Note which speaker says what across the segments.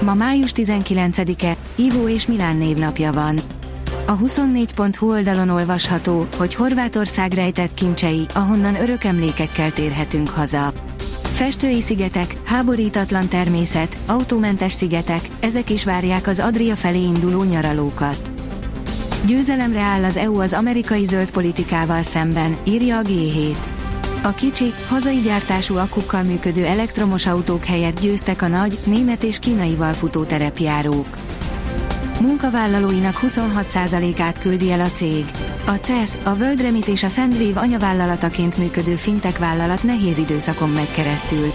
Speaker 1: Ma május 19-e, Ivo és Milán névnapja van. A 24.hu oldalon olvasható, hogy Horvátország rejtett kincsei, ahonnan örök emlékekkel térhetünk haza. Festői szigetek, háborítatlan természet, autómentes szigetek, ezek is várják az Adria felé induló nyaralókat. Győzelemre áll az EU az amerikai zöld politikával szemben, írja a G7. A kicsi, hazai gyártású akukkal működő elektromos autók helyett győztek a nagy, német és kínaival futó terepjárók. Munkavállalóinak 26%-át küldi el a cég. A CES, a World és a Sendwave anyavállalataként működő fintech vállalat nehéz időszakon megy keresztül.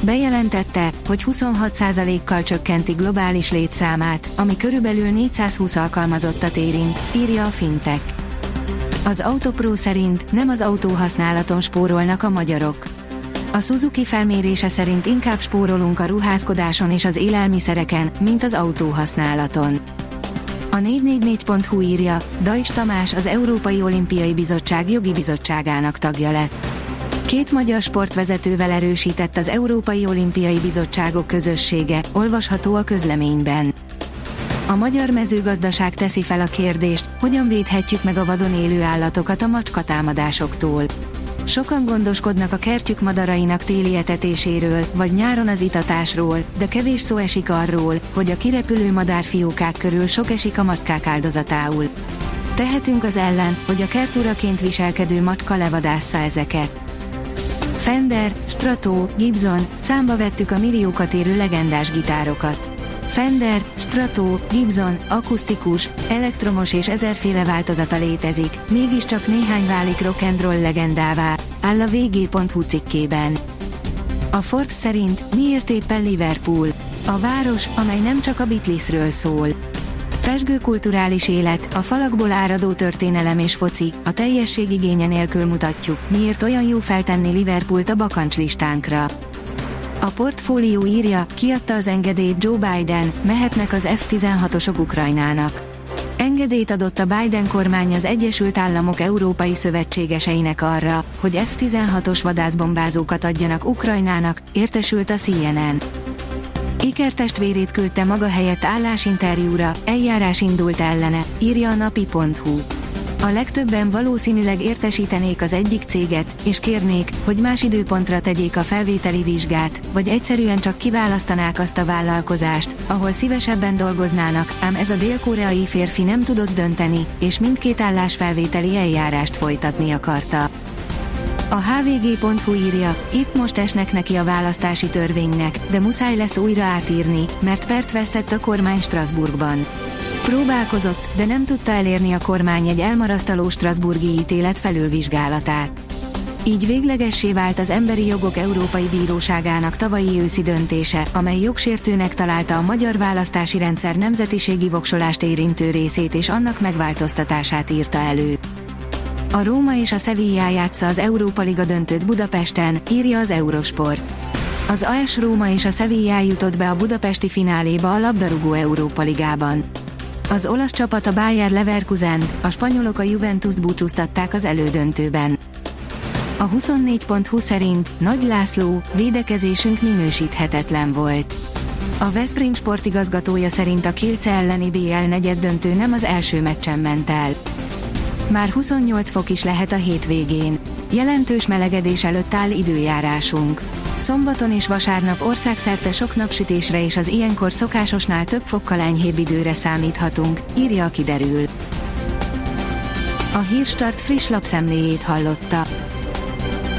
Speaker 1: Bejelentette, hogy 26%-kal csökkenti globális létszámát, ami körülbelül 420 alkalmazottat érint, írja a fintech. Az Autopro szerint nem az autóhasználaton spórolnak a magyarok. A Suzuki felmérése szerint inkább spórolunk a ruházkodáson és az élelmiszereken, mint az autóhasználaton. A 444.hu írja, Dajs Tamás az Európai Olimpiai Bizottság jogi bizottságának tagja lett. Két magyar sportvezetővel erősített az Európai Olimpiai Bizottságok közössége, olvasható a közleményben. A magyar mezőgazdaság teszi fel a kérdést, hogyan védhetjük meg a vadon élő állatokat a macskatámadásoktól. Sokan gondoskodnak a kertjük madarainak téli etetéséről, vagy nyáron az itatásról, de kevés szó esik arról, hogy a kirepülő madárfiókák körül sok esik a matkák áldozatául. Tehetünk az ellen, hogy a kerturaként viselkedő matka levadásza ezeket. Fender, Strato, Gibson, számba vettük a milliókat érő legendás gitárokat. Fender, Strato, Gibson, akusztikus, elektromos és ezerféle változata létezik, mégiscsak néhány válik rock and roll legendává, áll a vg.hu cikkében. A Forbes szerint miért éppen Liverpool? A város, amely nem csak a Beatlesről szól. Pesgő kulturális élet, a falakból áradó történelem és foci, a teljesség igénye nélkül mutatjuk, miért olyan jó feltenni Liverpoolt a bakancslistánkra. A portfólió írja, kiadta az engedélyt Joe Biden, mehetnek az F-16-osok Ukrajnának. Engedélyt adott a Biden kormány az Egyesült Államok európai szövetségeseinek arra, hogy F-16-os vadászbombázókat adjanak Ukrajnának, értesült a CNN. Iker testvérét küldte maga helyett állásinterjúra, eljárás indult ellene, írja a napi.hu. A legtöbben valószínűleg értesítenék az egyik céget, és kérnék, hogy más időpontra tegyék a felvételi vizsgát, vagy egyszerűen csak kiválasztanák azt a vállalkozást, ahol szívesebben dolgoznának, ám ez a dél-koreai férfi nem tudott dönteni, és mindkét állásfelvételi eljárást folytatni akarta. A hvg.hu írja, itt most esnek neki a választási törvénynek, de muszáj lesz újra átírni, mert pert vesztett a kormány Strasbourgban. Próbálkozott, de nem tudta elérni a kormány egy elmarasztaló Strasburgi ítélet felülvizsgálatát. Így véglegessé vált az Emberi Jogok Európai Bíróságának tavalyi őszi döntése, amely jogsértőnek találta a magyar választási rendszer nemzetiségi voksolást érintő részét és annak megváltoztatását írta elő. A Róma és a Sevilla játsza az Európa Liga döntőt Budapesten, írja az Eurosport. Az AS Róma és a Sevilla jutott be a budapesti fináléba a labdarúgó Európa Ligában. Az olasz csapat a Bayer leverkusen a spanyolok a Juventus búcsúztatták az elődöntőben. A 24.20 szerint Nagy László, védekezésünk minősíthetetlen volt. A Veszprém sportigazgatója szerint a Kilce elleni BL negyed döntő nem az első meccsen ment el. Már 28 fok is lehet a hétvégén. Jelentős melegedés előtt áll időjárásunk. Szombaton és vasárnap országszerte sok napsütésre és az ilyenkor szokásosnál több fokkal enyhébb időre számíthatunk, írja a kiderül. A Hírstart friss lapszemléjét hallotta.